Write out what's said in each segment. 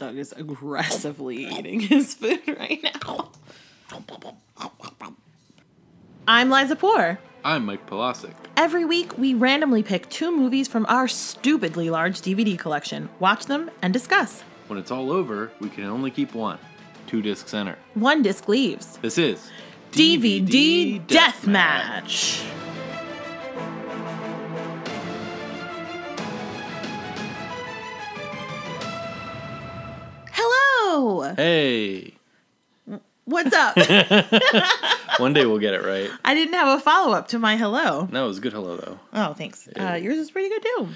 Doug is aggressively eating his food right now. I'm Liza Poor. I'm Mike Polasic. Every week, we randomly pick two movies from our stupidly large DVD collection, watch them, and discuss. When it's all over, we can only keep one. Two discs enter. One disc leaves. This is DVD Deathmatch. Hello! Hey, What's up? one day we'll get it right. I didn't have a follow up to my hello. That was a good hello though. Oh, thanks. Uh, yours is pretty good too.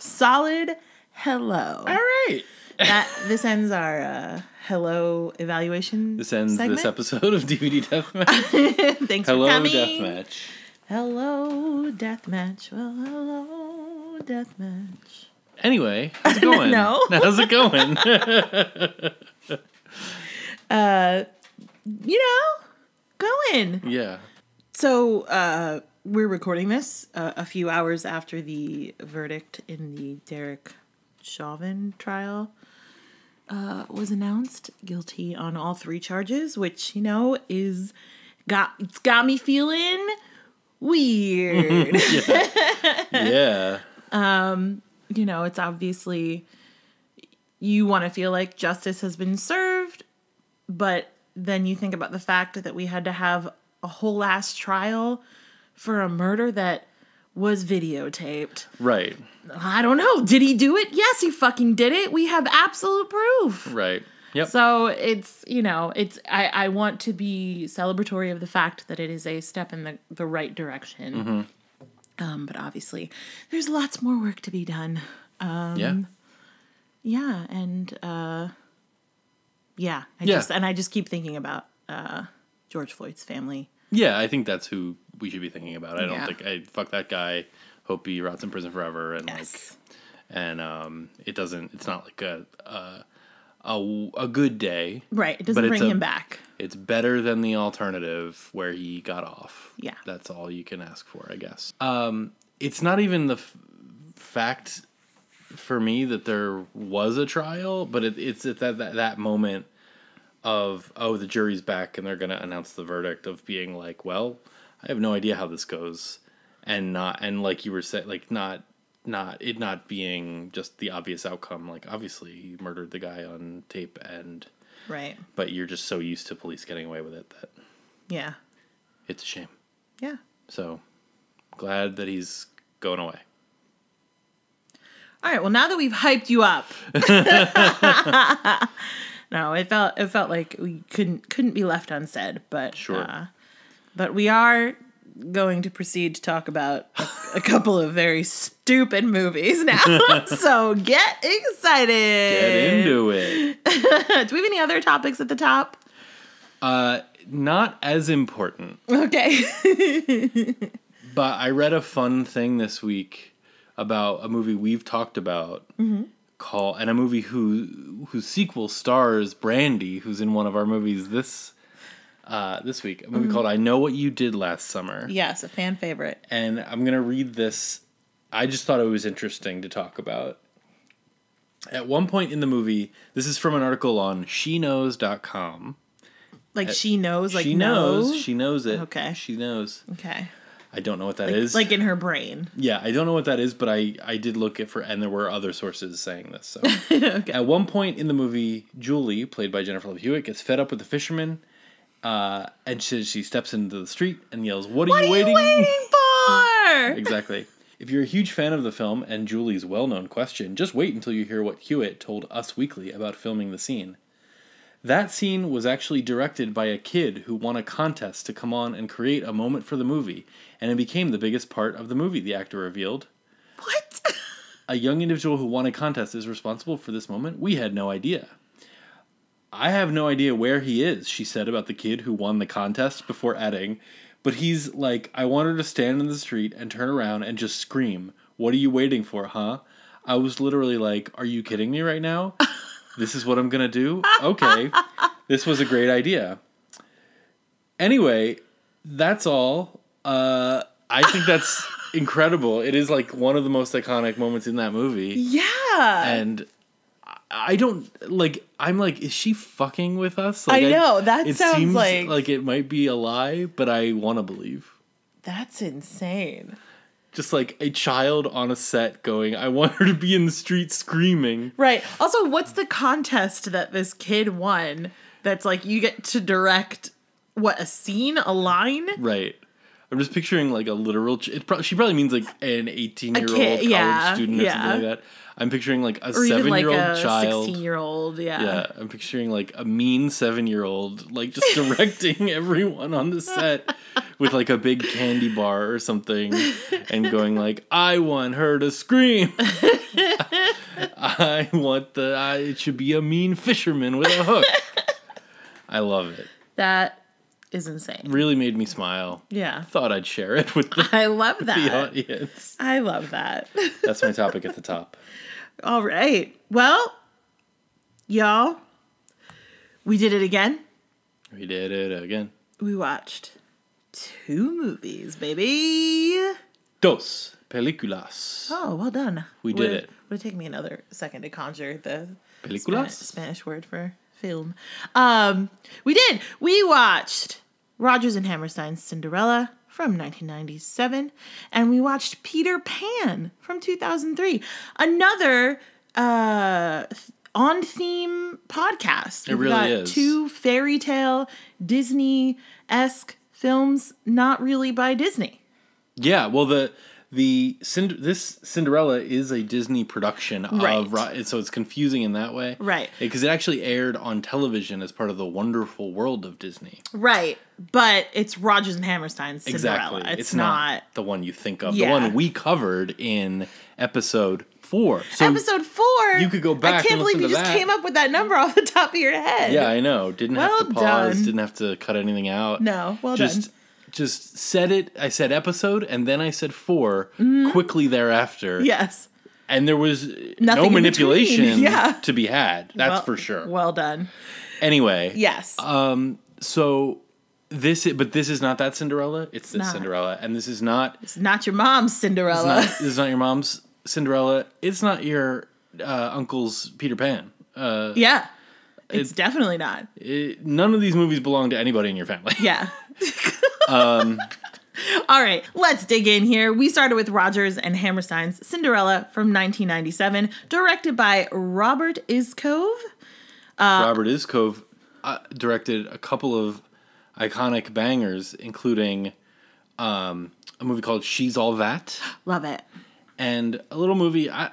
Solid hello. All right. That this ends our uh, hello evaluation. This ends segment. this episode of DVD Deathmatch. Thanks hello for coming. Hello Deathmatch. Hello deathmatch. Well, hello deathmatch. Anyway, how's it going? No. How's it going? You know, going. yeah. So uh, we're recording this uh, a few hours after the verdict in the Derek Chauvin trial uh, was announced. Guilty on all three charges, which you know is got it's got me feeling weird. Yeah. Um. you know, it's obviously you want to feel like justice has been served, but then you think about the fact that we had to have a whole last trial for a murder that was videotaped. Right. I don't know. Did he do it? Yes, he fucking did it. We have absolute proof. Right. Yep. So it's you know it's I I want to be celebratory of the fact that it is a step in the the right direction. Um, but obviously, there's lots more work to be done. Um, yeah. Yeah, and uh, yeah, I Yeah. just and I just keep thinking about uh, George Floyd's family. Yeah, I think that's who we should be thinking about. I don't Yeah. think I fuck that guy. Hope he rots in prison forever and like and um it doesn't it's not like a a a, a good day. Right. It doesn't bring a- him back. It's better than the alternative where he got off. Yeah. That's all you can ask for, I guess. Um it's not even the f- fact for me that there was a trial, but it, it's at that, that that moment of oh the jury's back and they're going to announce the verdict of being like, well, I have no idea how this goes and not and like you were saying like not not it not being just the obvious outcome like obviously he murdered the guy on tape and Right. but you're just so used to police getting away with it that Yeah. it's a shame. Yeah. So glad that he's going away. All right. Well, now that we've hyped you up, no, it felt it felt like we couldn't couldn't be left unsaid. But Sure. uh, but we are going to proceed to talk about a, a couple of very stupid movies now. so get excited. Get into it. Do we have any other topics at the top? Uh not as important. Okay. But I read a fun thing this week about a movie we've talked about called and a movie who whose sequel stars Brandy, who's in one of our movies this uh, this week. A movie called I Know What You Did Last Summer. yes, a fan favorite. And I'm gonna read this. I just thought it was interesting to talk about. At one point in the movie, this is from an article on SheKnows.com. Like she knows. Like she knows. knows. She knows it. Okay. She knows. okay. I don't know what that Like, is. like in her brain. Yeah, I don't know what that is, but I I did look it for, and there were other sources saying this. So okay. at one point in the movie, Julie, played by Jennifer Love Hewitt, gets fed up with the fisherman, uh, and she she steps into the street and yells, "What are What you are waiting?" you waiting for? exactly. If you're a huge fan of the film and Julie's well-known question, just wait until you hear what Hewitt told Us Weekly about filming the scene. That scene was actually directed by a kid who won a contest to come on and create a moment for the movie, and it became the biggest part of the movie, the actor revealed. What? A young individual who won a contest is responsible for this moment? We had no idea. I have no idea where he is, she said about the kid who won the contest before adding, but he's like, I want her to stand in the street and turn around and just scream, What are you waiting for, huh? I was literally like, Are you kidding me right now? This is what I'm gonna do? Okay. This was a great idea. Anyway, that's all. Uh, I think that's incredible. It is like one of the most iconic moments in that movie Yeah. and I don't like. I'm like, is she fucking with us? I Like, know, that it sounds seems like- like it might be a lie, but I want to believe. That's insane. Just like a child on a set going, I want her to be in the street screaming. Right. Also, what's the contest that this kid won? That's like you get to direct what a scene, a line. Right. I'm just picturing like a literal. Ch- it pro- she probably means like an 18 year old college yeah, student or yeah. something like that. I'm picturing like a Or seven like year old child. sixteen-year-old. Yeah. Yeah, I'm picturing like a mean seven year old, like just directing everyone on the set with like a big candy bar or something and going like, I want her to scream. I want the, I, it should be a mean fisherman with a hook. I love it. That is insane. Really made me smile. Yeah. Thought I'd share it with the, I love the that. audience. I love that. That's my topic at the top. All right. Well, y'all, we did it again. We did it again. We watched two movies, baby. Dos películas. Oh, well done. We did Would- it. Would it take me another second to conjure the Películas? Spanish, Spanish word for film. Um, we did. We watched Rodgers and Hammerstein's Cinderella from 1997, and we watched Peter Pan from 2003. Another uh, on theme podcast. It We've really is. Two fairy tale Disney esque films, not really by Disney. Yeah, well the the this Cinderella is a Disney production Right. of Ro- so it's confusing in that way. Right. Because it actually aired on television as part of the wonderful world of Disney. Right, but it's Rodgers and Hammerstein's Cinderella. Exactly. It's, not, the one you think of. Yeah. The one we covered in episode 4. So episode four. you could go back. I can't believe you just that. came up with that number off the top of your head. Yeah, I know. Didn't have to pause, done. didn't have to cut anything out. No, well just done. Just said it. I said episode and then I said 4 Mm-hmm. quickly thereafter. Yes. and there was Nothing no manipulation. Yeah. to be had. That's Well- for sure. Well done. anyway, Yes. Um, so this, is, but this is not that Cinderella. It's this not. Cinderella, and this is not. it's not your mom's It's Cinderella. not this is not your mom's Cinderella. It's not your uh, uncle's Peter Pan. Uh, yeah. It's It- definitely not. it- none of these movies belong to anybody in your family. Yeah. Um, All right, let's dig in here. We started with Rodgers and Hammerstein's Cinderella from 1997, directed by Robert Iscove. Robert Iscove uh, directed a couple of iconic bangers, including um, a movie called "She's All That." Love it. and a little movie. I,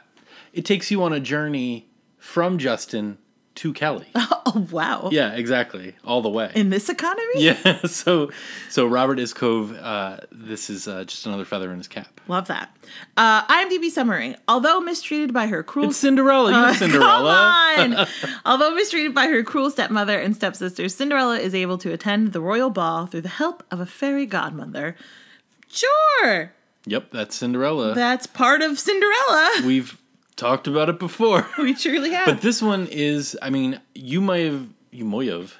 it takes you on a journey from Justin to Kelly. Oh, wow. yeah, exactly, all the way. In this economy? yeah, so so Robert Iscove. Uh, this is uh, just another feather in his cap. Love that. Uh, IMDb summary. Although mistreated by her cruel It's Cinderella. You're Cinderella. Come on! Although mistreated by her cruel stepmother and stepsisters, Cinderella is able to attend the royal ball through the help of a fairy godmother. Sure, Yep, that's Cinderella. that's part of Cinderella. We've talked about it before. We truly have. But this one is, I mean, you may have, you may have,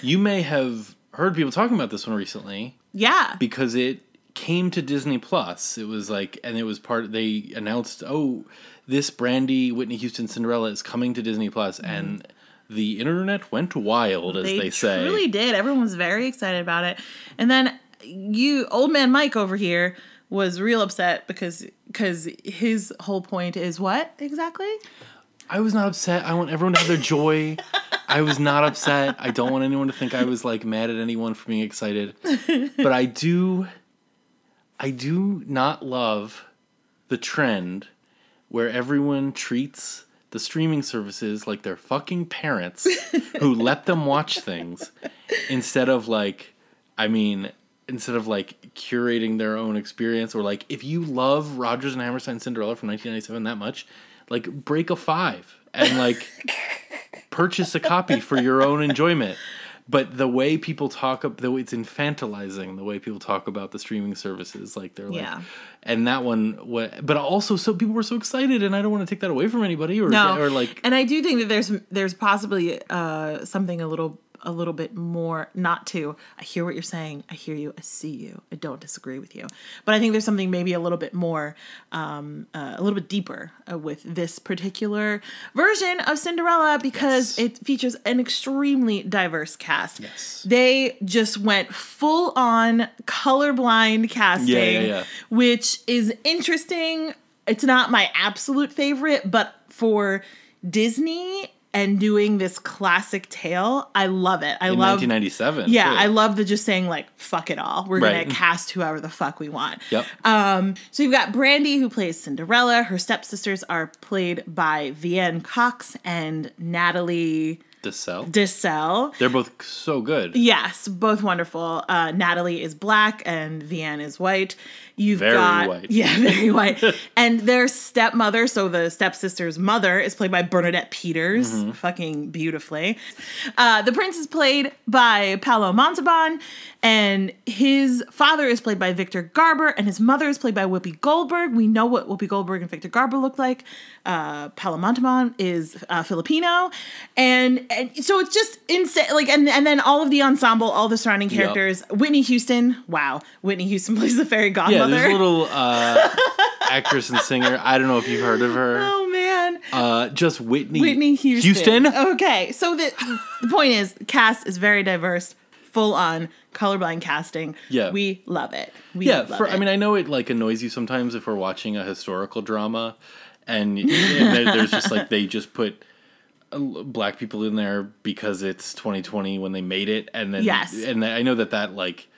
you may have heard people talking about this one recently yeah. because it came to Disney Plus. It was like, and it was part. They announced, oh, this Brandy Whitney Houston Cinderella is coming to Disney Plus, mm-hmm. and the internet went wild, as they, they say. Really did. Everyone was very excited about it. And then you, old man Mike over here, was real upset because because his whole point is what exactly? I was not upset. I want everyone to have their joy. I was not upset. I don't want anyone to think I was like mad at anyone for being excited. But I do I do not love the trend where everyone treats the streaming services like they're fucking parents who let them watch things instead of like I mean instead of like curating their own experience or like if you love Rodgers and Hammerstein Cinderella from 1997 that much like break a 5 and like purchase a copy for your own enjoyment but the way people talk up though it's infantilizing the way people talk about the streaming services like they're like Yeah. and that one wa- but also so people were so excited and i don't want to take that away from anybody or No, or like and I do think that there's there's possibly uh, something a little a little bit more not to i hear what you're saying i hear you i see you i don't disagree with you but i think there's something maybe a little bit more um, uh, a little bit deeper uh, with this particular version of cinderella because Yes. it features an extremely diverse cast Yes. they just went full on colorblind casting Yeah, yeah, yeah. which is interesting it's not my absolute favorite but for disney and doing this classic tale i love it i In love 1997. yeah too. i love the just saying like fuck it all we're Right. gonna cast whoever the fuck we want Yep. um, so you've got Brandy who plays Cinderella. Her stepsisters are played by Veanne Cox and Natalie Desselle. Desselle. They're both so good. Yes, both wonderful. Uh, Natalie is black and Veanne is white. You've Very got white. yeah, very white. and their stepmother, so the stepsister's mother, is played by Bernadette Peters, Mm-hmm. fucking beautifully. Uh, the prince is played by Paolo Montalban, and his father is played by Victor Garber, and his mother is played by Whoopi Goldberg. We know what Whoopi Goldberg and Victor Garber look like. Uh, Paolo Montalban is uh, Filipino, and and so it's just insane. Like and and then all of the ensemble, all the surrounding Yep. characters. Whitney Houston, wow, Whitney Houston plays the fairy godmother. Yeah, there's a little uh, actress and singer. I don't know if you've heard of her. Oh man. Uh, just Whitney. Whitney Houston. Houston. Okay, so the the point is, cast is very diverse, full on colorblind casting. Yeah. we love it. We Yeah, love for, it. I mean, I know it like annoys you sometimes if we're watching a historical drama, and, and there's just like they just put black people in there because it's 2020 when they made it, and then Yes. and I know that that like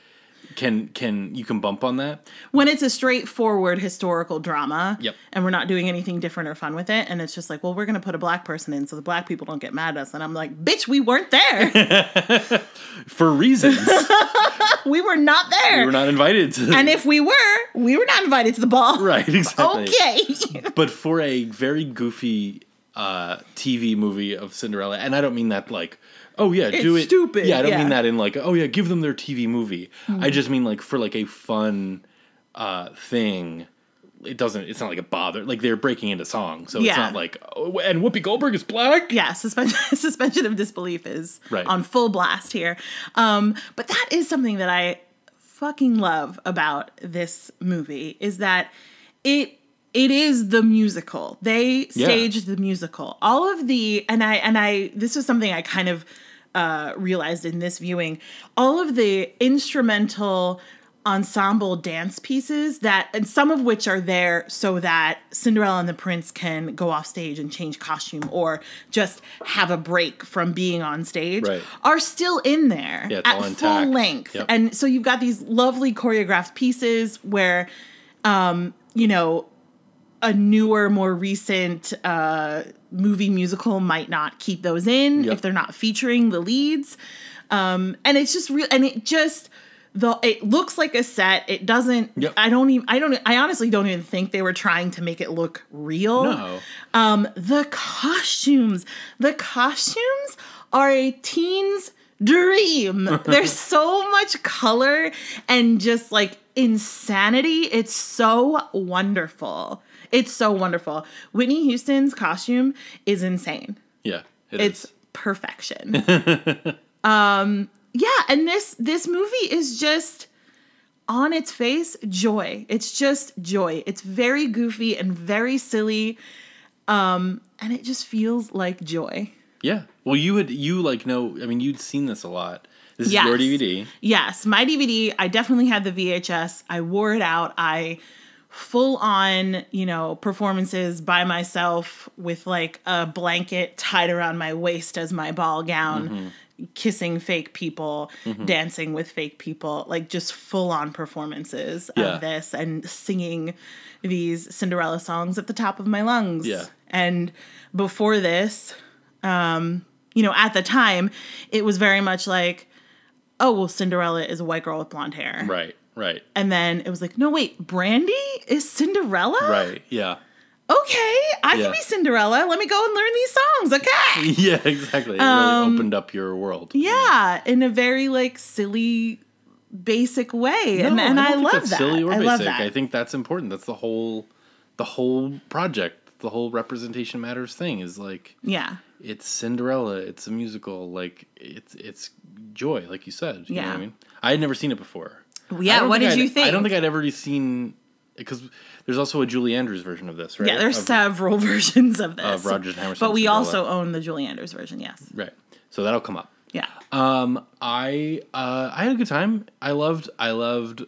can can you can bump on that. when it's a straightforward historical drama, Yep. and we're not doing anything different or fun with it, and it's just like, well, we're gonna put a black person in so the black people don't get mad at us, and I'm like, bitch, we weren't there. For reasons we were not there. we were not invited to. and if we were, we were not invited to the ball. right, exactly. Okay. but for a very goofy uh, TV movie of Cinderella, and I don't mean that like, oh yeah, do it stupid, Yeah, I don't yeah. mean that in like, oh yeah, give them their TV movie. I just mean like for like a fun uh, thing. It doesn't. It's not like a bother. Like they're breaking into songs, so it's not like. Oh, and Whoopi Goldberg is black. yeah, suspension suspension of disbelief is Right. on full blast here. Um, but that is something that I fucking love about this movie is that it it is the musical. They Yeah. staged the musical. All of the and I and I this was something I kind of uh, realized in this viewing. All of the instrumental ensemble dance pieces that and some of which are there so that Cinderella and the Prince can go off stage and change costume or just have a break from being on stage Right. are still in there Yeah, at full intact. length. Yep. And so you've got these lovely choreographed pieces where um, you know, a newer, more recent uh, movie musical might not keep those in Yep. if they're not featuring the leads. Um, and it's just real, and it just the it looks like a set. It doesn't. Yep. I don't even. I don't. I honestly don't even think they were trying to make it look real. No. Um, the costumes. The costumes are a teen's dream. There's so much color and just like insanity. It's so wonderful. It's so wonderful. Whitney Houston's costume is insane. Yeah, it It's is. perfection. um yeah, and this this movie is just on its face joy. It's just joy. It's very goofy and very silly. Um and it just feels like joy. Yeah. Well, you would you like know? I mean, you'd seen this a lot. This Yes. is your DVD. Yes, my DVD, I definitely had the VHS. I wore it out. I full on, you know, performances by myself with like a blanket tied around my waist as my ball gown, kissing fake people, dancing with fake people, like just full on performances Yeah. of this and singing these Cinderella songs at the top of my lungs. Yeah. And before this, um, you know, at the time, it was very much like, oh, well, Cinderella is a white girl with blonde hair. Right. Right. And then it was like, no, wait, Brandy is Cinderella? Right. Yeah. Okay, I Yeah. can be Cinderella. Let me go and learn these songs. Okay. Yeah. Exactly. It Um, really opened up your world. yeah, in a very like silly, basic way. and and don't I, think love that. Silly or I basic. love that. I think that's important. That's the whole, the whole project. the whole representation matters thing. Is like Yeah. it's Cinderella. It's a musical. Like it's it's joy, like you said. You know what Yeah. I mean? I had never seen it before. Yeah. What did you I'd- think? I don't think I'd ever seen because there's also a Julie Andrews version of this, right? Yeah, there's Of- several versions of this. Of Rodgers and Hammerstein But we Cinderella. also own the Julie Andrews version, yes. right. So that'll come up. Yeah. Um, I uh, I had a good time. I loved I loved.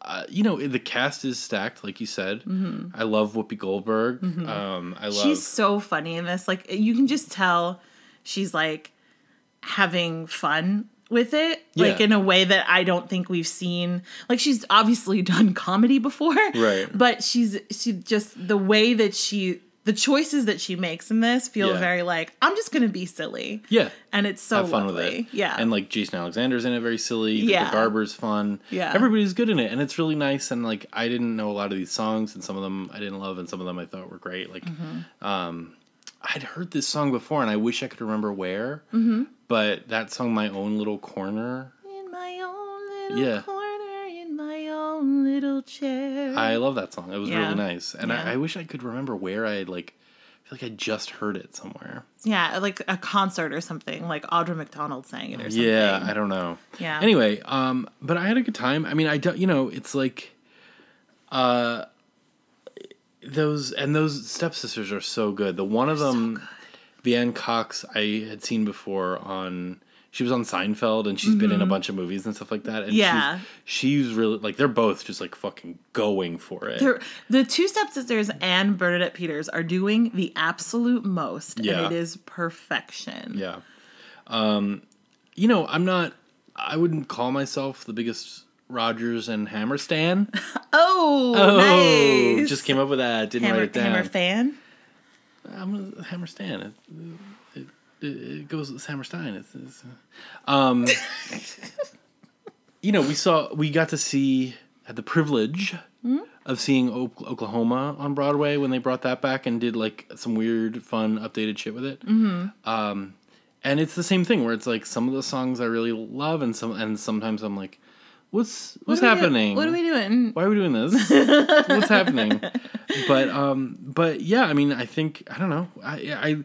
Uh, you know the cast is stacked, like you said. Mm-hmm. I love Whoopi Goldberg. Um, I love. She's so funny in this. Like you can just tell she's like having fun with it. Like in a way that I don't think we've seen. Like she's obviously done comedy before. Right. But she's she just the way that she the choices that she makes in this feel Yeah. very like I'm just gonna be silly. yeah, And it's so have fun lovely. with it. Yeah. and like Jason Alexander's in it, very silly. Yeah. Victor Garber's fun. Yeah. everybody's good in it, and it's really nice. And like I didn't know a lot of these songs, and some of them I didn't love, and some of them I thought were great. Like, Mm-hmm. um, I'd heard this song before, and I wish I could remember where. Mm-hmm. But that song, "My Own Little Corner," in my own little Yeah. corner, in my own little chair. I love that song. It was Yeah. really nice, and Yeah. I, I wish I could remember where I had like. I feel like I just heard it somewhere. yeah, like a concert or something. Like Audra McDonald sang it or something. Yeah, I don't know. Yeah. Anyway, um, but I had a good time. I mean, I don't. You know, it's like, uh, those and those stepsisters are so good. The one of them, Veanne Cox, I had seen before on. She was on Seinfeld, and she's been in a bunch of movies and stuff like that. And Mm-hmm. Yeah. she's, she's really like they're both just like fucking going for it. They're, the two stepsisters and Bernadette Peters are doing the absolute most, Yeah. and it is perfection. Yeah. Um, you know, I'm not. I wouldn't call myself the biggest Rodgers and Hammer stan. Oh, Oh, nice. just came up with that. Didn't Hammer, write it down. Hammer fan. I'm a Hammer stan. It, it, it, goes with Hammerstein. It's, it's, uh, um, you know, we saw, we got to see, had the privilege Hmm? of seeing Oklahoma on Broadway when they brought that back and did like some weird, fun, updated shit with it. Mm-hmm. Um, and it's the same thing where it's like some of the songs I really love, and some, and sometimes I'm like, what's what's What we do- happening? What are we doing? why are we doing this? What's happening? But um, but yeah, I mean, I think I don't know. I I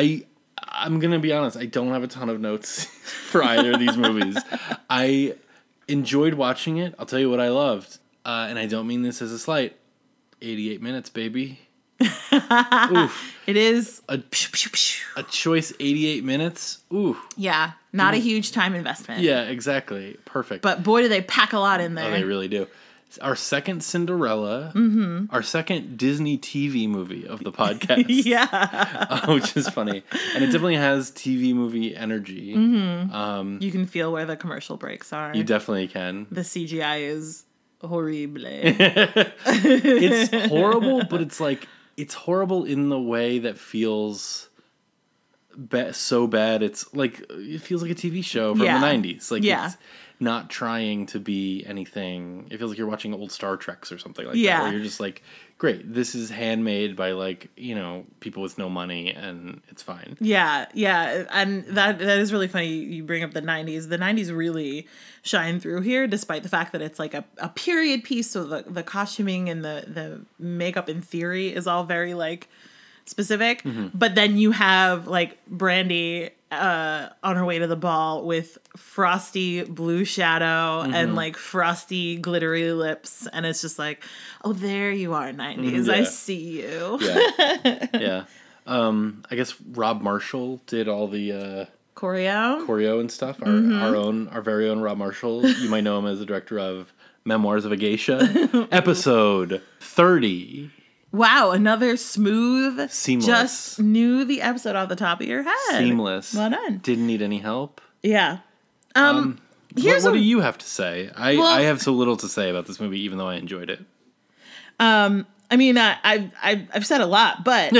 I I'm gonna be honest. I don't have a ton of notes for either of these movies. I enjoyed watching it. I'll tell you what I loved, uh, and I don't mean this as a slight. 88 minutes, baby. Oof. It is. A, a choice 88 minutes. Ooh. Yeah, not a huge time investment. Yeah, exactly. Perfect. But boy, do they pack a lot in there. Oh, they really do. Our second Cinderella, Mm-hmm. our second Disney TV movie of the podcast, yeah. uh, which is funny, and it definitely has TV movie energy. Mm-hmm. You can feel where the commercial breaks are. You definitely can. the CGI is horrible. It's horrible, but it's like it's horrible in the way that feels ba- so bad. It's like it feels like a TV show from Yeah. the '90s. Like Yeah. it's not trying to be anything. It feels like you're watching old Star Treks or something like that. Yeah. Where you're just like, great, this is handmade by like you know people with no money, and it's fine. Yeah, yeah, and that that is really funny. You bring up the '90s. The '90s really shine through here, despite the fact that it's like a, a period piece. So the the costuming and the the makeup in theory is all very like specific. Mm-hmm. But then you have like Brandy uh, on her way to the ball with frosty blue shadow and like frosty glittery lips, and it's just like, oh, there you are, '90s. I Yeah. see you. Yeah, yeah. Um, I guess Rob Marshall did all the. Uh, Choreo. choreo and stuff. Our Mm-hmm. our own, our very own Rob Marshall. You might know him as the director of Memoirs of a Geisha, episode thirty. Wow, another smooth. Seamless. Just knew the episode off the top of your head. Seamless. Well done. Didn't need any help. Yeah. Um, What, here's what a, do you have to say? I, Well- I have so little to say about this movie, even though I enjoyed it. um. I mean, I, I, I I've said a lot, but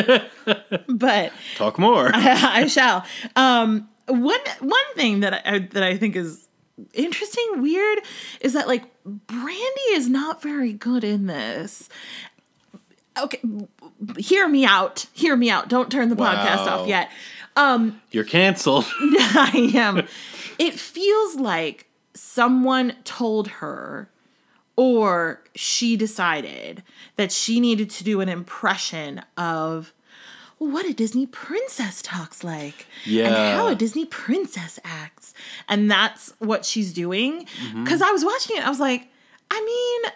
but Talk more. I shall. Um. One one thing that I that I think is interesting, weird, is that like Brandy is not very good in this. Okay, hear me out. Hear me out. Don't turn the podcast off yet. Um. You're canceled. I am. It feels like someone told her or she decided that she needed to do an impression of what a Disney princess talks like. And how a Disney princess acts. And that's what she's doing. Mm-hmm. Because I was watching it, I was like, I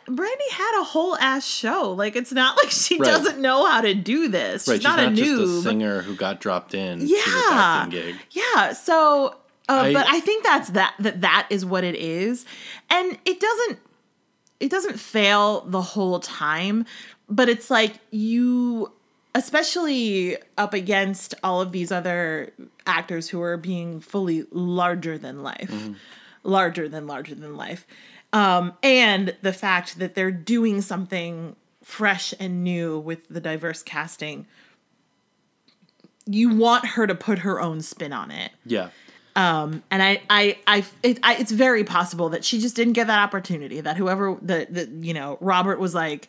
mean, Brandy had a whole ass show. Like, it's not like she Right. doesn't know how to do this. Right, She's, not, a just a noob. singer who got dropped in Yeah. gig. Yeah. So, uh, I- but I think that's that that that is what it is, and it doesn't it doesn't fail the whole time, but it's like you, especially up against all of these other actors who are being fully larger than life, Mm-hmm. larger than larger than life, um, and the fact that they're doing something fresh and new with the diverse casting you want her to put her own spin on it. Yeah. And I, I, I, it, I, it's very possible that she just didn't get that opportunity. That whoever the, the you know, Robert was like,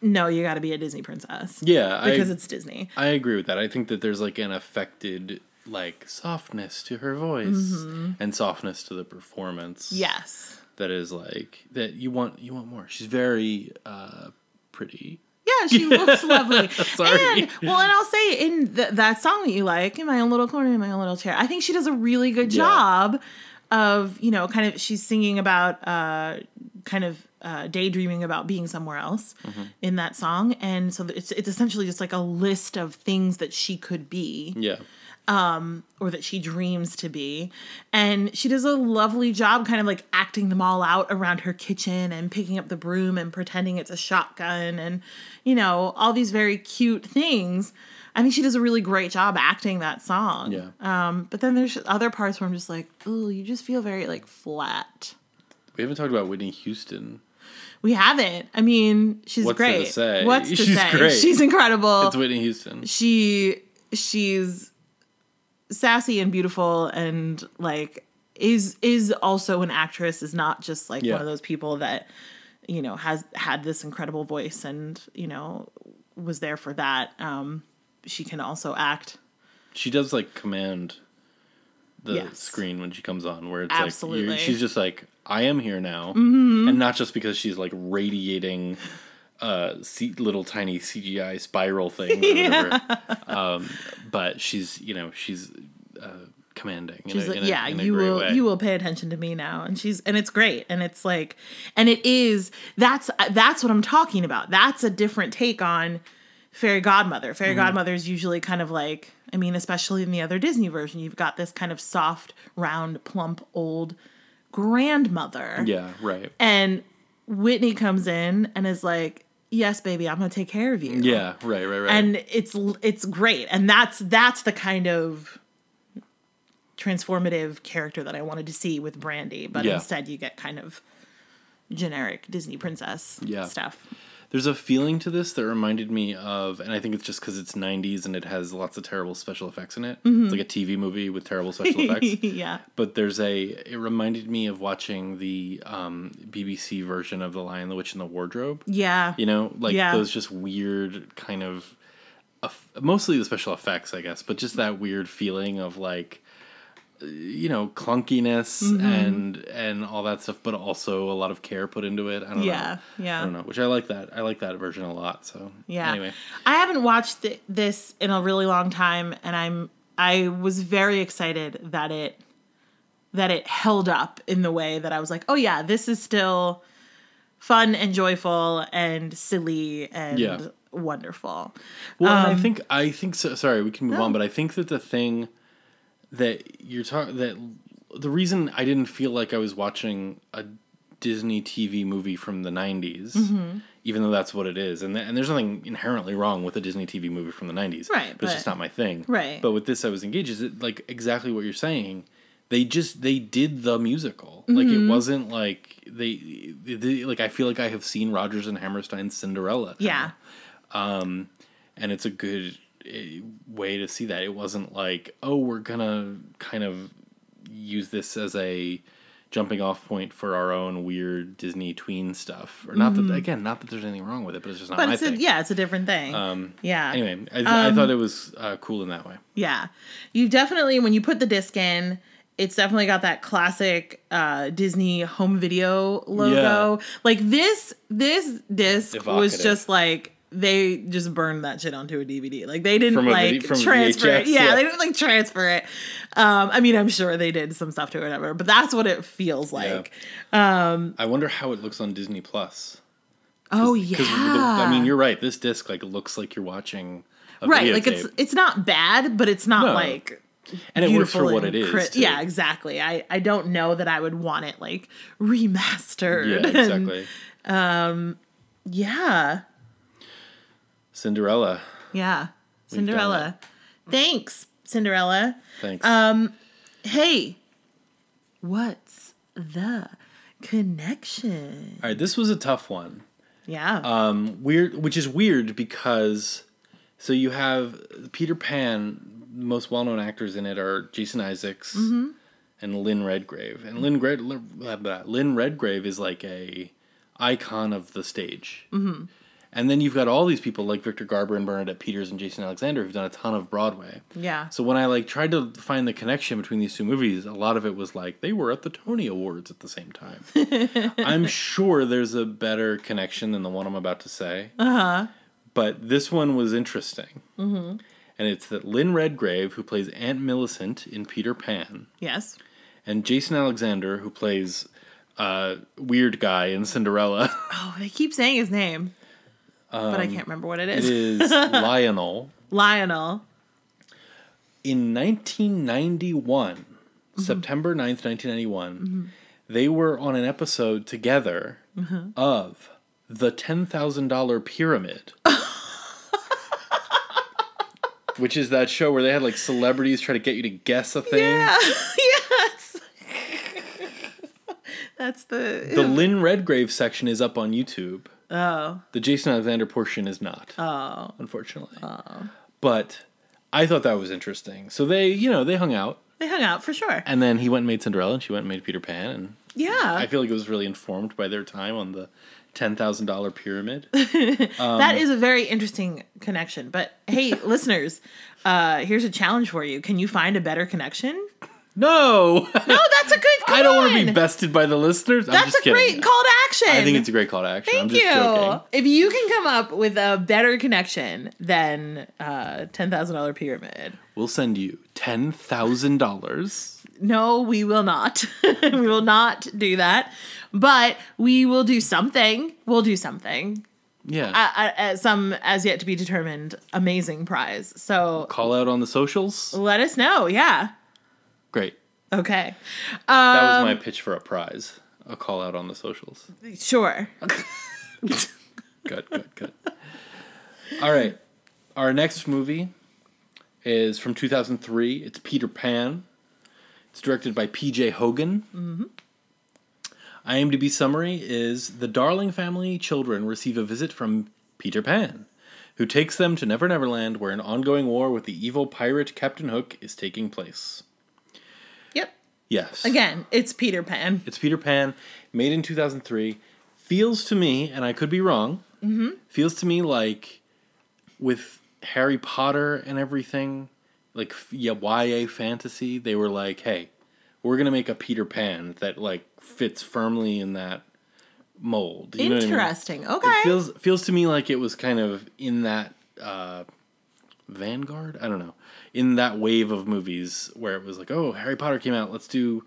no, you got to be a Disney princess. Yeah, because I, it's Disney. I agree with that. I think that there's like an affected like softness to her voice and softness to the performance. Yes. That is like that you want you want more. She's very uh pretty. Yeah, she looks lovely. Sorry. And well, and I'll say in th- that song that you like, in my own little corner, in my own little chair, I think she does a really good Yeah. job of you know, kind of she's singing about uh, kind of uh, daydreaming about being somewhere else Mm-hmm. in that song, and so it's it's essentially just like a list of things that she could be Yeah. Or that she dreams to be. And she does a lovely job kind of like acting them all out around her kitchen and picking up the broom and pretending it's a shotgun and, you know, all these very cute things. I think she does a really great job acting that song. Yeah. Um, but then there's other parts where I'm just like, oh, you just feel very like flat. We haven't talked about Whitney Houston. We haven't. I mean, she's What's there to great. say? What's to She's say? great. She's incredible. It's Whitney Houston. she she's sassy and beautiful and like is is also an actress is not just like Yeah. one of those people that you know has had this incredible voice and you know was there for that um she can also act She does like command the Yes. screen when she comes on, where it's Absolutely. like she's just like, "I am here now," and not just because she's like radiating uh little tiny CGI spiral thing. or whatever. um, but she's you know she's uh, commanding. In She's a, like, a- yeah, you will way. you will pay attention to me now, and she's and it's great, and it's like, and it is that's that's what I'm talking about. That's a different take on fairy godmother. Fairy Mm-hmm. godmother is usually kind of like, I mean, especially in the other Disney version, you've got this kind of soft, round, plump, old grandmother, Yeah, right. and Whitney comes in and is like, yes, baby, I'm gonna take care of you, Yeah, right, right, right. and it's it's great and that's that's the kind of transformative character that i wanted to see with brandy but Yeah. instead you get kind of generic disney princess Yeah. stuff There's a feeling to this that reminded me of, and I think it's just because it's 90s and it has lots of terrible special effects in it. Mm-hmm. It's like a TV movie with terrible special effects. yeah But there's a, it reminded me of watching the um, BBC version of The Lion, the Witch, and the Wardrobe. yeah You know, like Yeah. those just weird kind of, eff- mostly the special effects, I guess, but just that weird feeling of like, uh, you know, clunkiness Mm-hmm. and and all that stuff, but also a lot of care put into it. I don't Yeah, know. yeah. I don't know, which I like that. I like that version a lot. So yeah Anyway, i haven't watched th- this in a really long time and i'm i was very excited that it that it held up in the way that i was like oh yeah this is still fun and joyful and silly and Yeah. wonderful Well, and I Um, think I think so. Sorry, we can move No. on, but I think that the thing that you're talking that the reason I didn't feel like I was watching a Disney TV movie from the '90s, Mm-hmm. even though that's what it is, and th- and there's nothing inherently wrong with a Disney TV movie from the '90s, Right, But it's just not my thing, Right. But with this, I was engaged. Is it like exactly what you're saying? They just they did the musical. Like Mm-hmm. it wasn't like they, they like I feel like I have seen Rodgers and Hammerstein's Cinderella. now yeah and it's a good way to see that it wasn't like oh we're gonna kind of use this as a jumping off point for our own weird disney tween stuff or not that again not that there's anything wrong with it but it's just not Mm-hmm. but my it's a, thing yeah it's a different thing um yeah anyway I, I thought it was uh, cool in that way Yeah. You definitely, when you put the disc in, it's definitely got that classic uh, Disney home video logo. Yeah. Like this, this disc was just like they just burned that shit onto a DVD. Like they didn't like vid- from a transfer it. Yeah, yeah. they didn't like transfer it. Um, I mean, I'm sure they did some stuff to it, or whatever, but that's what it feels like. I wonder how it looks on Disney Plus. Oh yeah, Because I mean, you're right. This disc like looks like you're watching a right. Like it's it's not bad, but it's not No. like and it works for what it is. cri- yeah, exactly. I I don't know that I would want it like remastered. yeah, and- um, yeah. Cinderella. Yeah. done Cinderella. Thanks, Cinderella. Thanks. Um, hey, what's the connection? All right, this was a tough one. Yeah. Um, weird, which is weird because so you have Peter Pan. Most well-known actors in it are Jason Isaacs Mm-hmm. and Lynn Redgrave. And Lynn Red Lynn Redgrave is like a icon of the stage. Mm-hmm. And then you've got all these people like Victor Garber and Bernadette Peters and Jason Alexander who've done a ton of Broadway. yeah. So when I like tried to find the connection between these two movies, a lot of it was like they were at the Tony Awards at the same time. I'm sure there's a better connection than the one I'm about to say. Uh huh. But this one was interesting. Mm-hmm. And it's that Lynn Redgrave, who plays Aunt Millicent in Peter Pan, Yes. and Jason Alexander, who plays uh, weird guy in Cinderella, Oh, they keep saying his name, but I um, can't remember what it Um, it is. is Lionel. Lionel. in 1991, mm-hmm. September 9th, 1991, mm-hmm. they were on an episode together uh-huh. of The $10,000 Pyramid. Which is that show where they had like celebrities try to get you to guess a thing. Yeah. yes. That's the. The Lynn Redgrave section is up on YouTube. Oh. The Jason Alexander portion is not, Oh. unfortunately. But I thought that was interesting. So they, you know, they hung out. They hung out for sure. And then he went and made Cinderella, and she went and made Peter Pan, and Yeah. I feel like it was really informed by their time on the ten thousand dollar pyramid. that is a very interesting connection. But hey, listeners, uh, here's a challenge for you. Can you find a better connection? No, No, that's a good. I don't want to be bested by the listeners. I'm That's just a kidding. great call to action. I think it's a great call to action. Thank I'm just you. joking. If you can come up with a better connection than uh, ten thousand dollar pyramid, We'll send you ten thousand dollars. no, we will not. we will not do that. But we will do something. We'll do something. Yeah. Uh, uh, some as yet to be determined amazing prize. So call out on the socials. let us know. Yeah. Great. Okay. That Um, was my pitch for a prize. A call out on the socials. Sure. Good, good, good. All right. Our next movie is from 2003. It's Peter Pan. It's directed by P.J. Hogan. Mm-hmm. IMDb summary is The Darling family children receive a visit from Peter Pan, who takes them to Never Never Land, where an ongoing war with the evil pirate Captain Hook is taking place. Yes. Again, it's Peter Pan. It's Peter Pan, made in 2003. Feels to me, and I could be wrong, feels to me like with Harry Potter and everything, like yeah, YA fantasy, they were like, hey, we're going to make a Peter Pan that like fits firmly in that mold. You know what I mean? Interesting. Okay. It feels feels to me like it was kind of in that uh, vanguard. I don't know, in that wave of movies where it was like, oh, Harry Potter came out. Let's do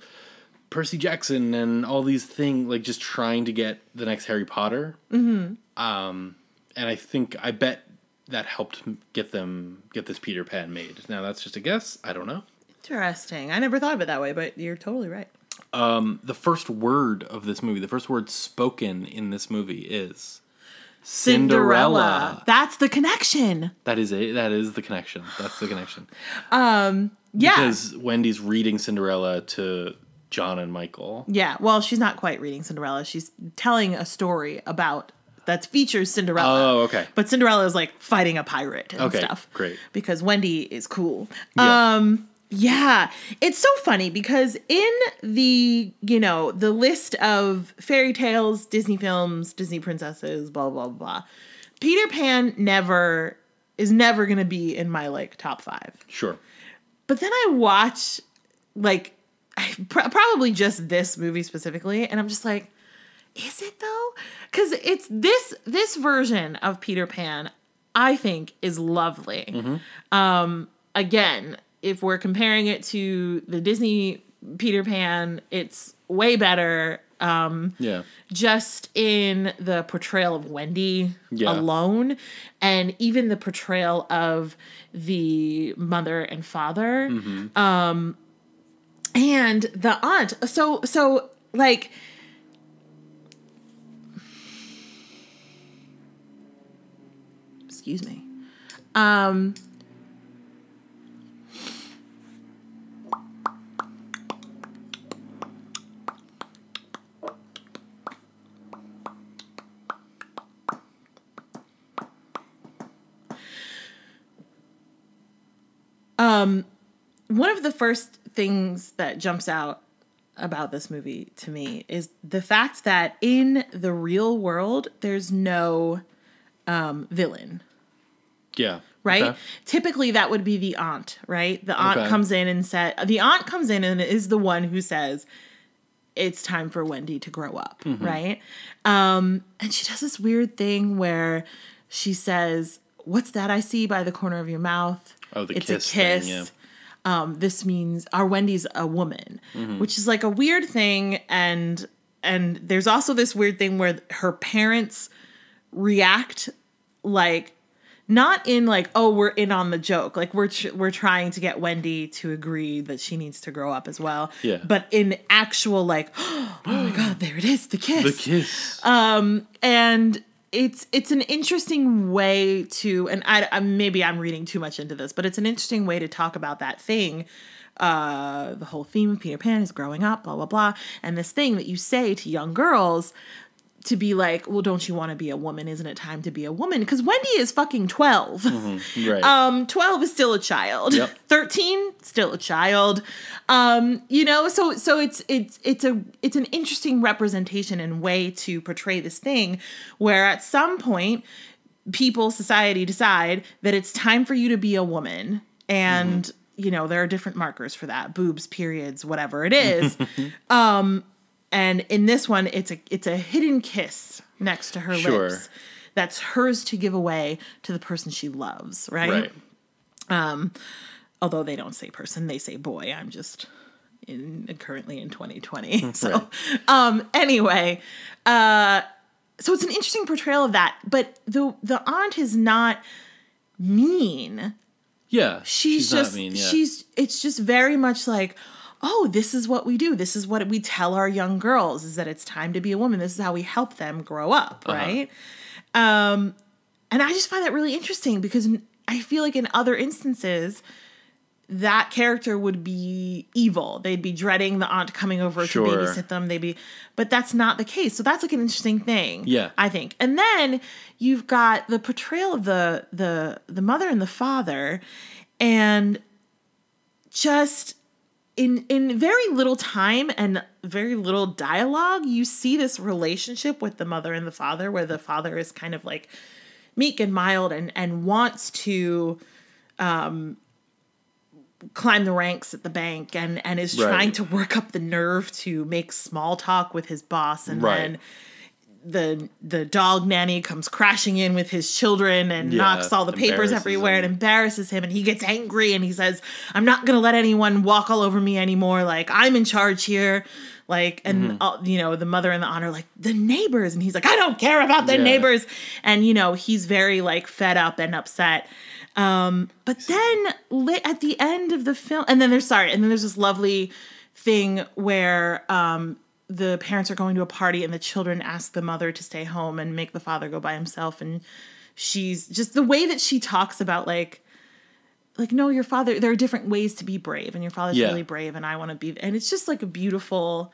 Percy Jackson and all these things, like just trying to get the next Harry Potter. Mm-hmm. Um, and I think I bet that helped get them get this Peter Pan made. Now that's just a guess. I don't know. Interesting. I never thought of it that way, but you're totally right. The first word of this movie, the first word spoken in this movie is That's the connection. That is it. That is the connection. That's the connection. um, Yeah. Because Wendy's reading Cinderella to John and Michael. yeah. Well, she's not quite reading Cinderella. She's telling a story about that features Cinderella. Oh, okay. But Cinderella is like fighting a pirate and Okay, stuff. great. Because Wendy is cool. Yeah. Um yeah, it's so funny because in the, you know, the list of fairy tales, Disney films, Disney princesses, blah blah blah. Peter Pan never is never going to be in my like top 5. Sure. But then I watch like pr- probably just this movie specifically and I'm just like is it though? Cuz it's this this version of Peter Pan I think is lovely. Mm-hmm. Um, again, if we're comparing it to the Disney Peter Pan, it's way better. Um, Yeah. just in the portrayal of Wendy Yeah. alone, and even the portrayal of the mother and father, Mm-hmm. um, and the aunt. So, so like. Excuse me. Um, Um, one of the first things that jumps out about this movie to me is the fact that in the real world there's no um, villain Yeah. right Okay. typically that would be the aunt right the aunt Okay. comes in and said the aunt comes in and is the one who says it's time for wendy to grow up Mm-hmm. right um and she does this weird thing where she says what's that i see by the corner of your mouth Oh, the it's kiss a thing, kiss yeah. um this means our wendy's a woman Mm-hmm. which is like a weird thing and and there's also this weird thing where her parents react like not in like oh we're in on the joke like we're tr- we're trying to get Wendy to agree that she needs to grow up as well Yeah. but in actual like oh my god there it is the kiss The kiss. um and it's it's an interesting way to and I, I maybe I'm reading too much into this but it's an interesting way to talk about that thing uh the whole theme of Peter Pan is growing up blah blah blah and this thing that you say to young girls to be like well don't you want to be a woman? Isn't it time to be a woman? Because Wendy is fucking 12 right. um 12 is still a child. Yep. 13 still a child. Um you know so so it's it's it's a it's an interesting representation and way to portray this thing where at some point people society decide that it's time for you to be a woman. And you know there are different markers for that. Boobs periods whatever it is. Um and in this one it's a it's a hidden kiss next to her Sure. lips that's hers to give away to the person she loves right. um, although they don't say person, they say boy. I'm just in currently in 2020. So, Right. um, anyway, uh, so it's an interesting portrayal of that. But the the aunt is not mean. Yeah. She's, not just mean, yeah. she's it's just very much like oh this is what we do. This is what we tell our young girls is that it's time to be a woman. This is how we help them grow up Uh-huh. right? Um and i just find that really interesting because i feel like in other instances that character would be evil. They'd be dreading the aunt coming over Sure. to babysit them. They'd be but that's not the case. So that's like an interesting thing Yeah. i think. And then you've got the portrayal of the the the mother and the father and just in in very little time and very little dialogue you see this relationship with the mother and the father where the father is kind of like meek and mild and and wants to um climb the ranks at the bank and and is Right. trying to work up the nerve to make small talk with his boss and Right. then the the dog nanny comes crashing in with his children and Yeah, knocks all the papers everywhere and embarrasses him and he gets angry and he says i'm not gonna let anyone walk all over me anymore. Like i'm in charge here. Like and Mm-hmm. uh, you know the mother and the honor like the neighbors. And he's like i don't care about the Yeah. neighbors. And you know he's very like fed up and upset. Um but then lit at the end of the film and then there's sorry and then there's this lovely thing where um the parents are going to a party and the children ask the mother to stay home and make the father go by himself and she's just the way that she talks about like like no your father there are different ways to be brave and your father's Yeah. really brave and i want to be and it's just like a beautiful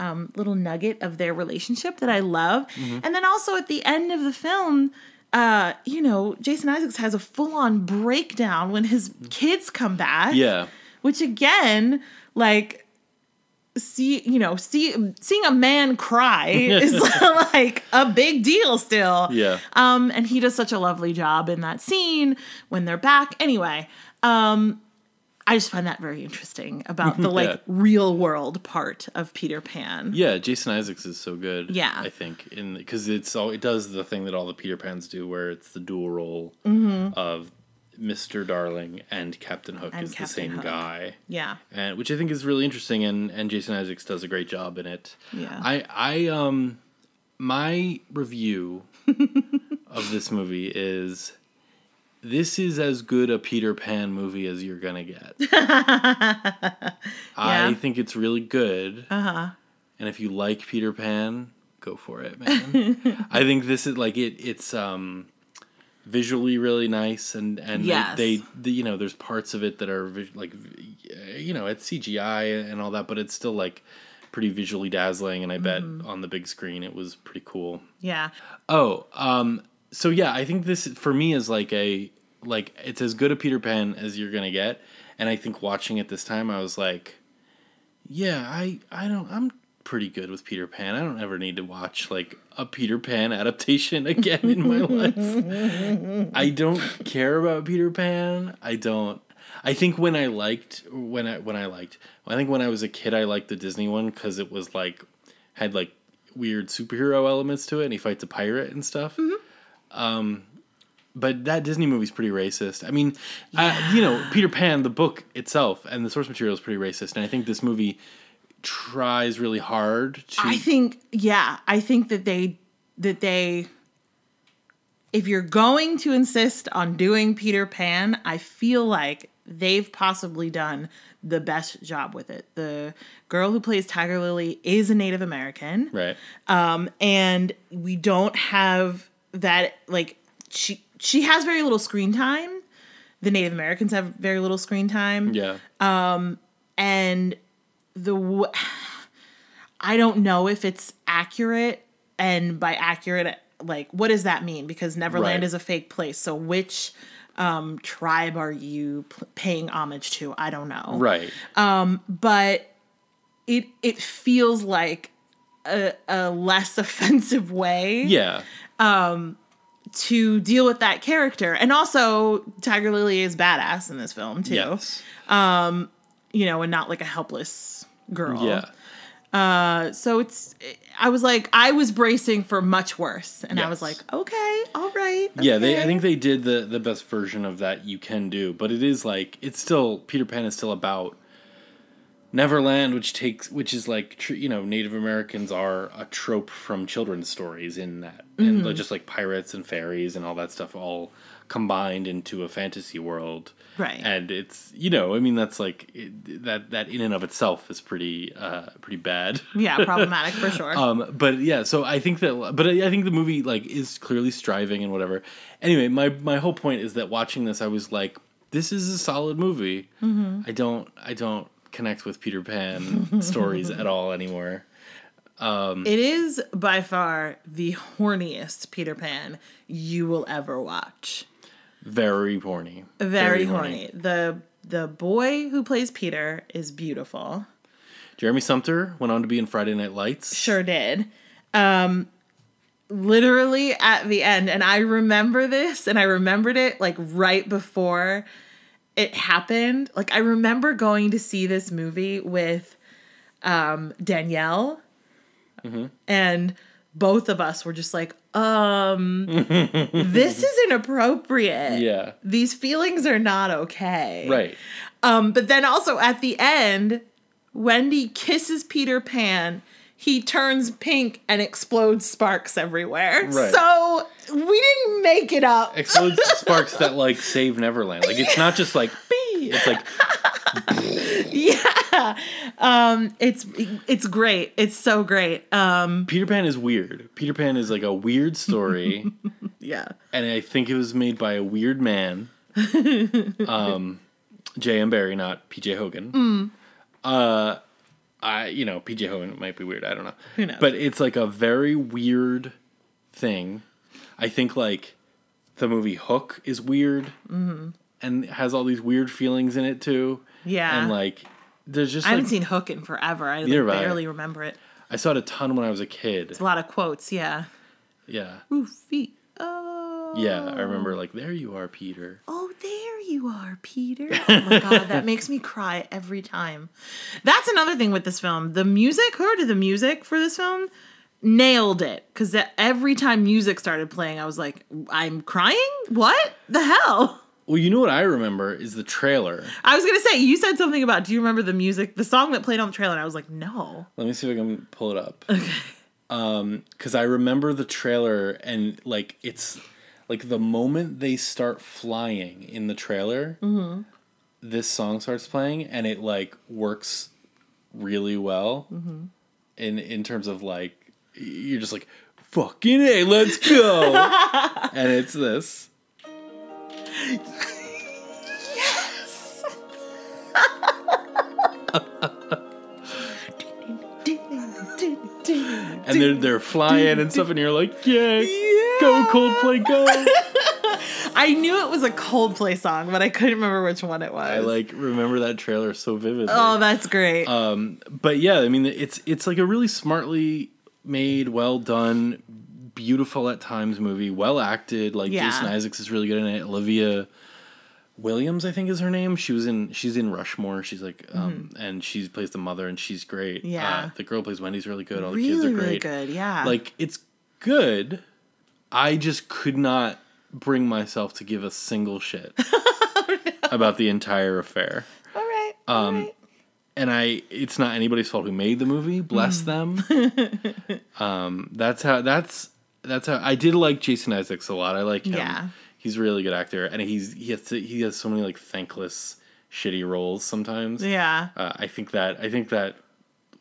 um, little nugget of their relationship that i love Mm-hmm. and then also at the end of the film uh, you know jason isaacs has a full-on breakdown when his kids come back Yeah. which again like see you know see seeing a man cry is like a big deal still Yeah. um and he does such a lovely job in that scene when they're back anyway um I just find that very interesting about the like Yeah. real world part of Peter Pan. Yeah, Jason Isaacs is so good. Yeah. I think in because it's all it does the thing that all the Peter Pans do, where it's the dual role of Mister Darling and Captain Hook. And is Captain the same Hook. guy, Yeah. and which I think is really interesting, and and Jason Isaacs does a great job in it. Yeah. I I um my review of this movie is. This is as good a Peter Pan movie as you're gonna get. I think it's really good. Uh huh. And if you like Peter Pan, go for it, man. I think this is like it. It's um, visually really nice, and and they- Yes. they, the, you know there's parts of it that are like you know it's CGI and all that, but it's still like pretty visually dazzling. And I bet Mm-hmm. on the big screen it was pretty cool. Yeah. Oh, um, so yeah, I think this for me is like a like it's as good a Peter Pan as you're gonna get, and I think watching it this time, I was like, yeah, I I don't I'm pretty good with Peter Pan. I don't ever need to watch like a Peter Pan adaptation again in my life. I don't care about Peter Pan. I don't. I think when I liked when I when I liked I think when I was a kid I liked the Disney one because it was like had like weird superhero elements to it and he fights a pirate and stuff. Um, but that Disney movie's pretty racist. I mean, uh, you know, Peter Pan, the book itself and the source material is pretty racist, and I think this movie tries really hard to. I think yeah, I think that they that they if you're going to insist on doing Peter Pan, I feel like they've possibly done the best job with it. The girl who plays Tiger Lily is a Native American. right. Um and we don't have that like she she has very little screen time. The Native Americans have very little screen time Yeah. Um, and the w- I don't know if it's accurate and by accurate like what does that mean because Neverland Right. is a fake place so which um tribe are you p- paying homage to I don't know right. Um, but it it feels like a, a less offensive way yeah. Um, to deal with that character and also Tiger Lily is badass in this film too Yes. Um, you know and not like a helpless girl Yeah. Uh, so it's I was like I was bracing for much worse, and I was like, okay, all right. Yeah, they. I think they did the the best version of that you can do, but it is like it's still Peter Pan is still about Neverland, which takes which is like tr- you know Native Americans are a trope from children's stories in that, and Mm-hmm. like, just like pirates and fairies and all that stuff all combined into a fantasy world, Right. And it's you know I mean that's like it, that that in and of itself is pretty uh pretty bad. yeah, problematic for sure. Um, but yeah, so I think that, but I I think the movie like is clearly striving and whatever. Anyway, my my whole point is that watching this, I was like, this is a solid movie. I don't I don't connect with Peter Pan stories at all anymore. um, it is by far the horniest Peter Pan you will ever watch. Very horny. Very, horny. The the boy who plays Peter is beautiful. Jeremy Sumpter went on to be in Friday Night Lights. Sure did. Um literally at the end and I remember this and I remembered it like right before it happened. Like I remember going to see this movie with um Danielle and both of us were just like, um this is inappropriate. Yeah. These feelings are not okay. Right. Um, but then also at the end, Wendy kisses Peter Pan. He turns pink and explodes sparks everywhere. Right. So we didn't make it up. Explodes sparks that like save Neverland. Like it's not just like "Bee," it's like yeah. Um, it's it's great. It's so great. Um, Peter Pan is weird. Peter Pan is like a weird story. yeah. and I think it was made by a weird man. um, J.M. Barrie, not P.J. Hogan. Uh, I you know P.J. Hogan might be weird. I don't know. Who knows? But it's like a very weird thing. I think like the movie Hook is weird mm-hmm. and has all these weird feelings in it too. Yeah. and like there's just I haven't like seen Hook in forever. I I. barely remember it. I saw it a ton when I was a kid. It's a lot of quotes. Yeah. Yeah, Ooh, feet. Oh. yeah. I remember like there you are, Peter. Oh, there you are, Peter. Oh my god, that makes me cry every time. That's another thing with this film. The music, who did the music for this film, nailed it. Because every time music started playing, I was like, I'm crying? What the hell? Well, you know what I remember is the trailer. I was gonna say, you said something about do you remember the music, the song that played on the trailer? And I was like, no. Let me see if I can pull it up. Okay. Um, because I remember the trailer and like it's like the moment they start flying in the trailer, Mm-hmm. this song starts playing and it like works really well. Mm-hmm. In in terms of like you're just like fucking a, let's go, and it's this. and they're they're flying and stuff, and you're like, yeah, go Coldplay, go. I knew it was a Coldplay song, but I couldn't remember which one it was. I like remember that trailer so vividly. Oh, that's great. Um, but yeah, I mean, it's it's like a really smartly made, well done, beautiful at times movie, well acted. Like Yeah. Jason Isaacs is really good in it. Olivia Williams, I think, is her name. She was in she's in Rushmore. She's like, um, and she plays the mother, and she's great. Mm-hmm. Yeah. uh, the girl plays Wendy's really good. All the really, kids are great. really good. Yeah. Like it's good. I just could not bring myself to give a single shit Oh, about the entire affair. all right. Um, all right. And I, it's not anybody's fault who made the movie. Bless them. um, that's how. That's that's how. I did like Jason Isaacs a lot. I like him. Yeah. He's a really good actor, and he's he has to, he has so many like thankless, shitty roles sometimes. Yeah. Uh, I think that I think that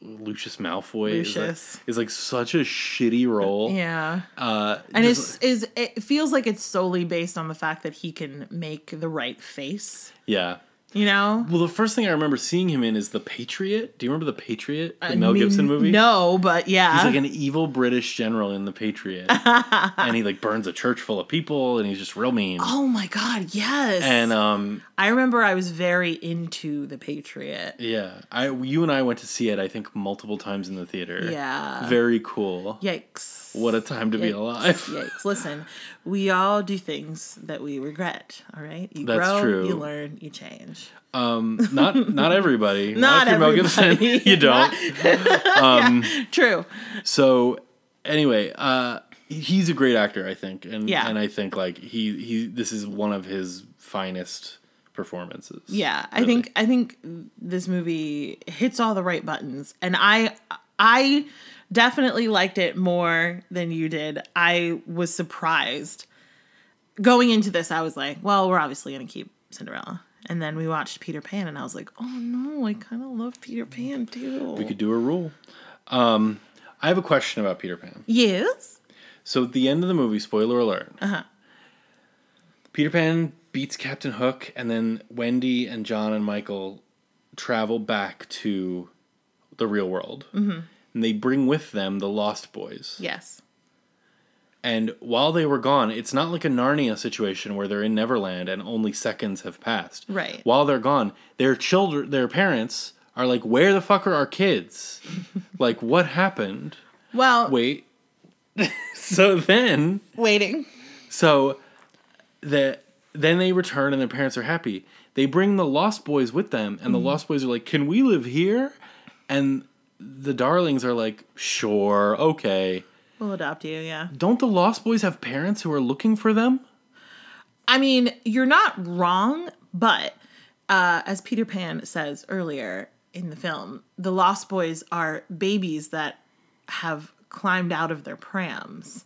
Lucius Malfoy is like, is like such a shitty role. Yeah. Uh, And it's is it feels like it's solely based on the fact that he can make the right face. yeah. You know? Well, the first thing I remember seeing him in is The Patriot. Do you remember The Patriot, the I Mel mean, Gibson movie? No, but yeah. He's like an evil British general in The Patriot, and he like burns a church full of people, and he's just real mean. oh my god, yes. And um, I remember I was very into the Patriot. yeah, I you and I went to see it. I think multiple times in the theater. Yeah. very cool. Yikes. What a time to be alive. Yikes. Listen, we all do things that we regret, all right? You That's grow, true. you learn, you change. Um, not not everybody. Not you're everybody. Gibson, you don't. um, True. So anyway, uh, he's a great actor, I think, and Yeah. and I think like he he this is one of his finest performances. Yeah, I think I think this movie hits all the right buttons, and I I definitely liked it more than you did. I was surprised going into this. I was like, well, we're obviously gonna keep Cinderella, and then we watched Peter Pan, and I was like, oh no, I kind of love Peter Pan too. we could do a rule. Um, I have a question about Peter Pan. yes. So at the end of the movie, spoiler alert. Uh-huh. Peter Pan beats Captain Hook, and then Wendy and John and Michael travel back to the real world, mm-hmm. And they bring with them the Lost Boys. Yes. And while they were gone, it's not like a Narnia situation where they're in Neverland and only seconds have passed. Right. While they're gone, their children, their parents are like, "Where the fuck are our kids? like, what happened?" Well, Wait. so then, waiting. so the then they return and their parents are happy. They bring the Lost Boys with them, and the mm-hmm. Lost Boys are like, "Can we live here?" And the Darlings are like, "Sure, okay." We'll adopt you. Yeah. Don't the Lost Boys have parents who are looking for them? I mean, you're not wrong, but uh, as Peter Pan says earlier in the film, the Lost Boys are babies that have climbed out of their prams,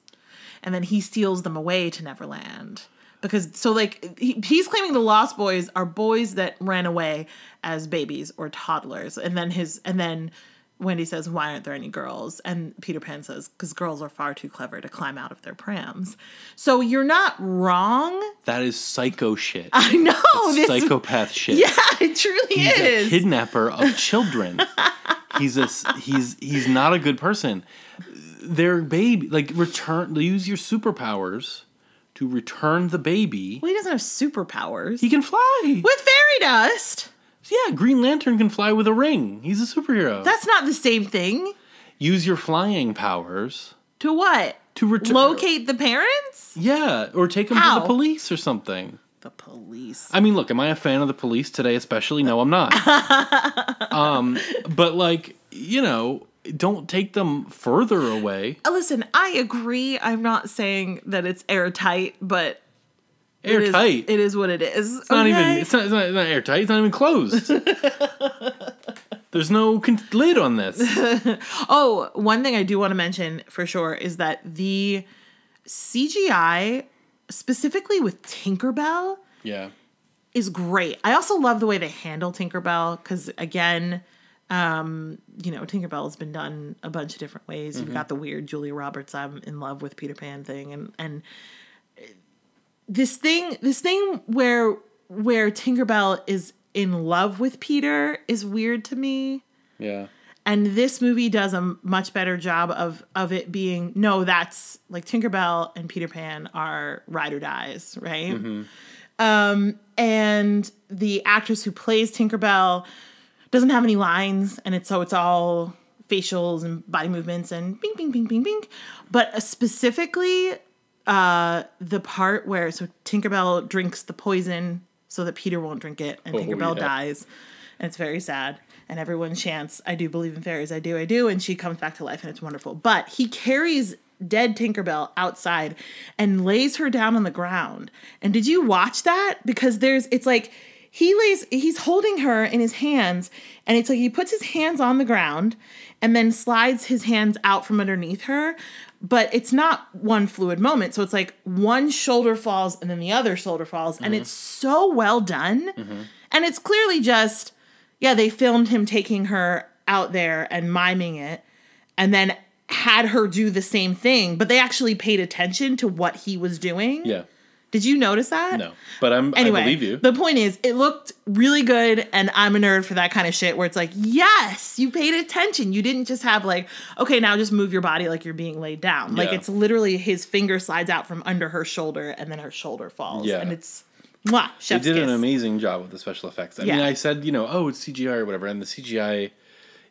and then he steals them away to Neverland. Because so like he, he's claiming the Lost Boys are boys that ran away as babies or toddlers, and then his and then Wendy says, "Why aren't there any girls?" And Peter Pan says, "Because girls are far too clever to climb out of their prams." So you're not wrong. That is psycho shit. I know this. Psychopath shit. Yeah, it truly he's is. a kidnapper of children. he's a he's he's not a good person. Their baby, like return, use your superpowers to return the baby. well, he doesn't have superpowers. He can fly. with fairy dust. Yeah, Green Lantern can fly with a ring. He's a superhero. That's not the same thing. use your flying powers To what? to return. Locate the parents? Yeah, or take them to the police or something. the police. I mean, look, am I a fan of the police today, especially? No, I'm not. um, but like, you know, don't take them further away. Uh, Listen, I agree. I'm not saying that it's airtight, but it is- Airtight. It is what it is. It's not even. It's not, it's not. It's not airtight. It's not even closed. There's no con- lid on this. Oh, one thing I do want to mention for sure is that the CGI, specifically with Tinkerbell, Yeah. is great. I also love the way they handle Tinkerbell because, again, um, you know, Tinkerbell has been done a bunch of different ways. You've got the weird Julia Roberts "I'm in love with Peter Pan" thing, and and this thing, this thing where where Tinkerbell is in love with Peter is weird to me. Yeah. and this movie does a much better job of of it being no that's like tinkerbell and peter pan are ride or dies right? Um and the actress who plays tinkerbell doesn't have any lines and it's so it's all facials and body movements and bing bing bing bing bing. But uh, specifically uh the part where so tinkerbell drinks the poison so that peter won't drink it and Oh, tinkerbell yeah. dies. And it's very sad. And everyone chants i do believe in fairies. I do i do. And she comes back to life and it's wonderful. But he carries dead tinkerbell outside and lays her down on the ground. And did you watch that? Because there's it's like he lays he's holding her in his hands and it's like he puts his hands on the ground and then slides his hands out from underneath her. But it's not one fluid moment. So it's like one shoulder falls and then the other shoulder falls. And mm-hmm. it's so well done. Mm-hmm. And it's clearly just yeah they filmed him taking her out there and miming it and then had her do the same thing. But they actually paid attention to what he was doing. Yeah. Did you notice that No. But I'm. Anyway, I believe you. the point is, it looked really good, and I'm a nerd for that kind of shit. Where it's like, yes, you paid attention. You didn't just have like, okay, now just move your body like you're being laid down. Like it's literally his finger slides out from under her shoulder, and then her shoulder falls, Yeah. and it's, mwah, They did kiss. an amazing job with the special effects. I mean, I said, you know, oh, it's CGI or whatever, and the CGI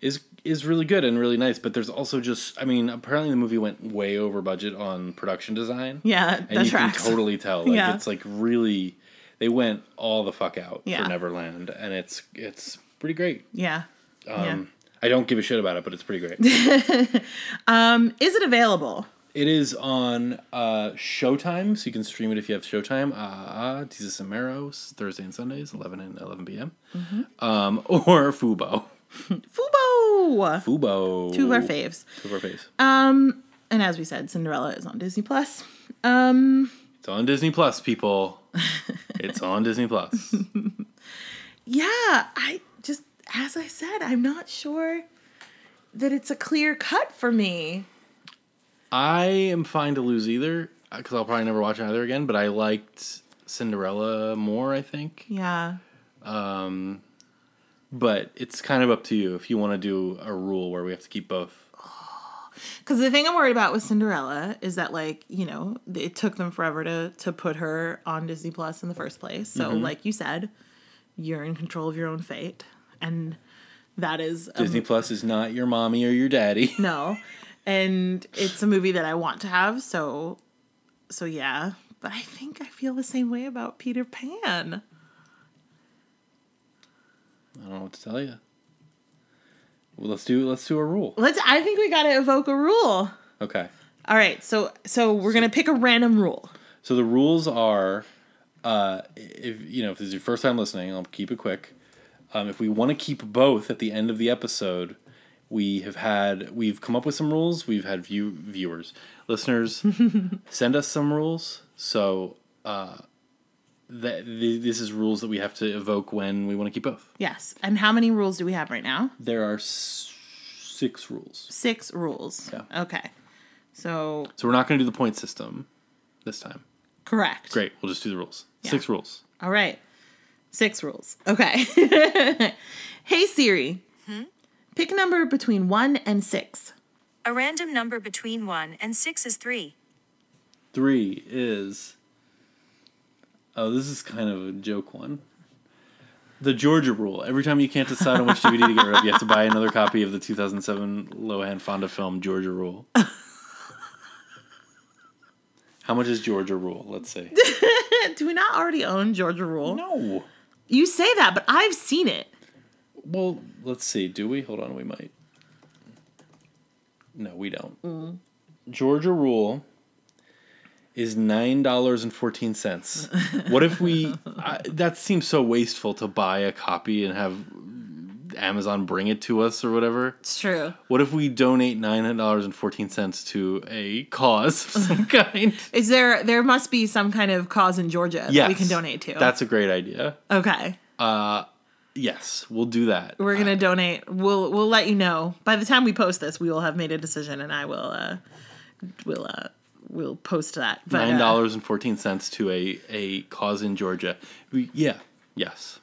is is really good and really nice. But there's also just, I mean, apparently the movie went way over budget on production design. Yeah, and you tracks. can totally tell. Like, Yeah. it's like really, they went all the fuck out Yeah. for Neverland, and it's it's pretty great. yeah. Um, I don't give a shit about it, but it's pretty great. Um, is it available? it is on uh, Showtime, so you can stream it if you have Showtime. Uh, Jesus and Meros, Thursday and Sundays, 11 and 11 p.m. Mm-hmm. Um, or Fubo. Fubo. Fubo. Two of our faves. Two of our faves. Um, and as we said, Cinderella is on Disney Plus. Um, It's on Disney Plus, people. it's on Disney Plus. yeah, I just as I said, I'm not sure that it's a clear cut for me. I am fine to lose either because I'll probably never watch either again. But I liked Cinderella more, I think. Yeah. But it's kind of up to you if you want to do a rule where we have to keep both. Because the thing I'm worried about with Cinderella is that, like, you know, it took them forever to to put her on Disney Plus in the first place. So, mm-hmm. like you said, you're in control of your own fate, and that is a Disney Plus is not your mommy or your daddy. no, and it's a movie that I want to have. So, so yeah. But I think I feel the same way about Peter Pan. I don't know what to tell you. Well, let's do let's do a rule. Let's. I think we got to evoke a rule. Okay. All right. So, so we're gonna pick a random rule. So the rules are, uh, if you know if this is your first time listening, I'll keep it quick. Um, if we want to keep both at the end of the episode, we have had we've come up with some rules. We've had view viewers, listeners, send us some rules. So uh, that th- this is rules that we have to evoke when we want to keep both. Yes. And how many rules do we have right now? There are s- six rules, Six rules. Yeah. Okay. So so we're not going to do the point system this time. correct. Great, we'll just do the rules. Six rules. All right. Six rules. Okay. hey Siri. Hmm? Pick a number between one and six. A random number between 1 and 6 is 3. Three is. Oh, this is kind of a joke one. The Georgia rule. Every time you can't decide on which DVD to get rid of, you have to buy another copy of the 2007 Lohan Fonda film Georgia Rule. How much is Georgia Rule? Let's see. Do we not already own Georgia Rule? No. You say that, but I've seen it. Well, let's see. Do we? Hold on, we might. No, we don't. Mm. Georgia Rule is nine dollars and fourteen cents. what if we? I, that seems so wasteful to buy a copy and have Amazon bring it to us or whatever. It's true. What if we donate nine dollars and fourteen cents to a cause of some kind? Is there there must be some kind of cause in Georgia Yes, that we can donate to? That's a great idea. okay. Uh yes, we'll do that. We're gonna donate. We'll we'll let you know. By the time we post this, we will have made a decision, and I will uh will uh will post that. But, uh, Nine dollars and fourteen cents to a a cause in Georgia. We, yeah, yes.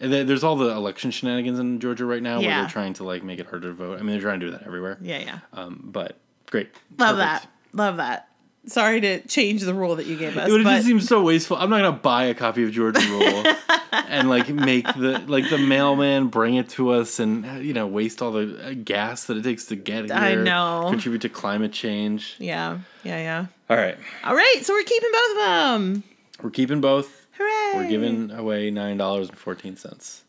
And there's all the election shenanigans in Georgia right now, where they're trying to like make it harder to vote. I mean, they're trying to do that everywhere. yeah, yeah. Um, but great, Love Perfect. that. Love that. Sorry to change the rule that you gave us, It would but just seem so wasteful. I'm not gonna buy a copy of Georgia Rule and like make the like the mailman bring it to us and you know waste all the uh, gas that it takes to get here. I know. Contribute to climate change. yeah, yeah, yeah. All right, All right, so we're keeping both of them. we're keeping both. Hooray! We're giving away nine dollars and fourteen cents.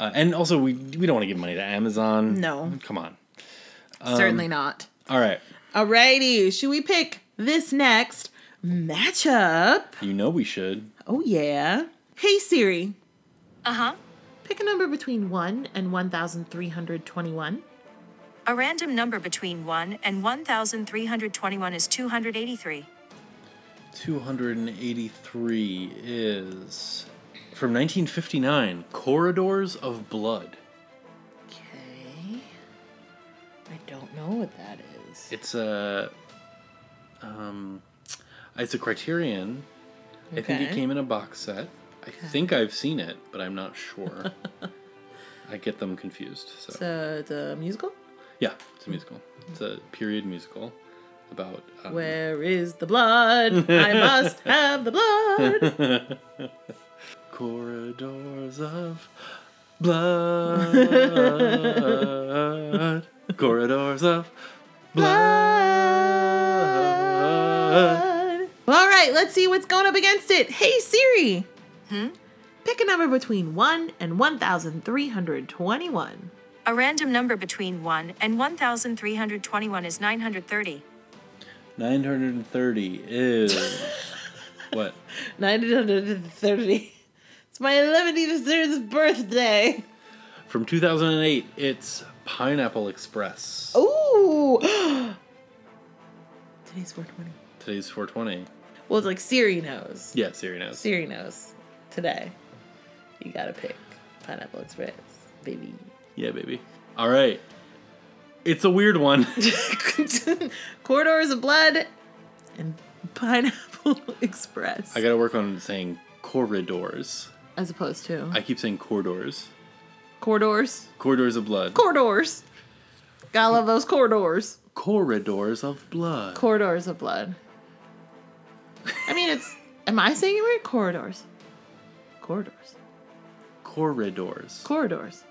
Uh, and also, we we don't want to give money to Amazon. No. come on. certainly not. All right, Alrighty, should we pick this next matchup? you know we should. Oh yeah. Hey Siri, Uh huh. pick a number between one and one thousand three hundred twenty-one. A random number between 1 and 1,321 is 283. Two hundred and eighty-three is from nineteen fifty-nine. Corridors of Blood. Okay. I don't know what that is. It's a um, it's a Criterion. I think it came in a box set. I think I've seen it, but I'm not sure. I get them confused. So It's a, it's a musical? yeah, it's a musical. It's a period musical about um, Where is the blood? I must have the blood. corridors of blood. corridors of blood. Well, all right, let's see what's going up against it. Hey Siri. Hmm? Pick a number between 1 and 1,321. A random number between 1 and 1,321 is 930. 930 is what? 930. It's my 11th birthday. From 2008, it's Pineapple Express. Ooh. Today's 420. Today's 420. Well, it's like Siri knows. Yeah, Siri knows. Siri knows. Today, you gotta pick Pineapple Express, baby. Yeah, baby. All right. It's a weird one. Corridors of Blood and Pineapple Express. I gotta work on saying corridors. As opposed to I keep saying corridors. corridors. Corridors of blood. Corridors. Gotta love those corridors. corridors of blood. Corridors of Blood. I mean, it's. Am I saying it right? Corridors. Corridors. corridors. Corridors.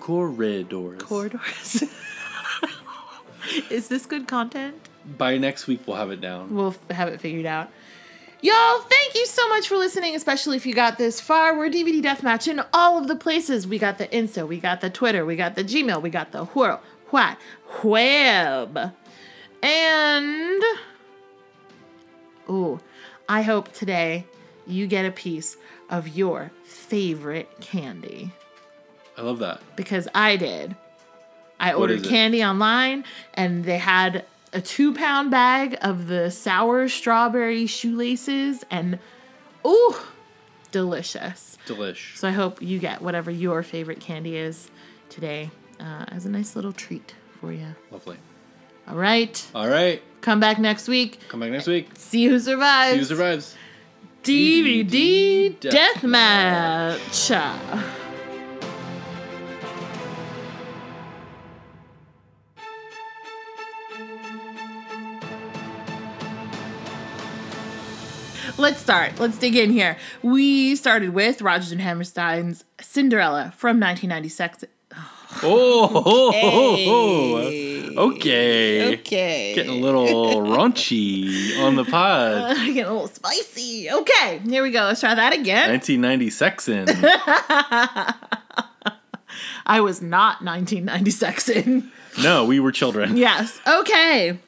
corridors. Corridors. Is this good content? By next week, we'll have it down. We'll f- have it figured out. Y'all, thank you so much for listening, especially if you got this far. We're DVD Deathmatch in all of the places. We got the Insta, we got the Twitter, we got the Gmail, we got the Whirl, What, Web. And, ooh, I hope today you get a piece of your favorite candy I love that. because I did. I What ordered candy online and they had a two pound bag of the sour strawberry shoelaces and ooh, delicious. Delish. So I hope you get whatever your favorite candy is today uh, as a nice little treat for you. Lovely. All right, All right. Come back next week. Come back next week. See who survives. See who survives. DVD Deathmatch. Deathmatch. Let's start. Let's dig in here. We started with Rodgers and Hammerstein's Cinderella from 1996. Oh, ho, ho, ho. Hey. okay. Okay. Getting a little raunchy on the pod. Getting a little spicy. Okay, here we go. Let's try that again. 1990 Sexin. I was not 1990 Saxon. No, we were children. yes. Okay.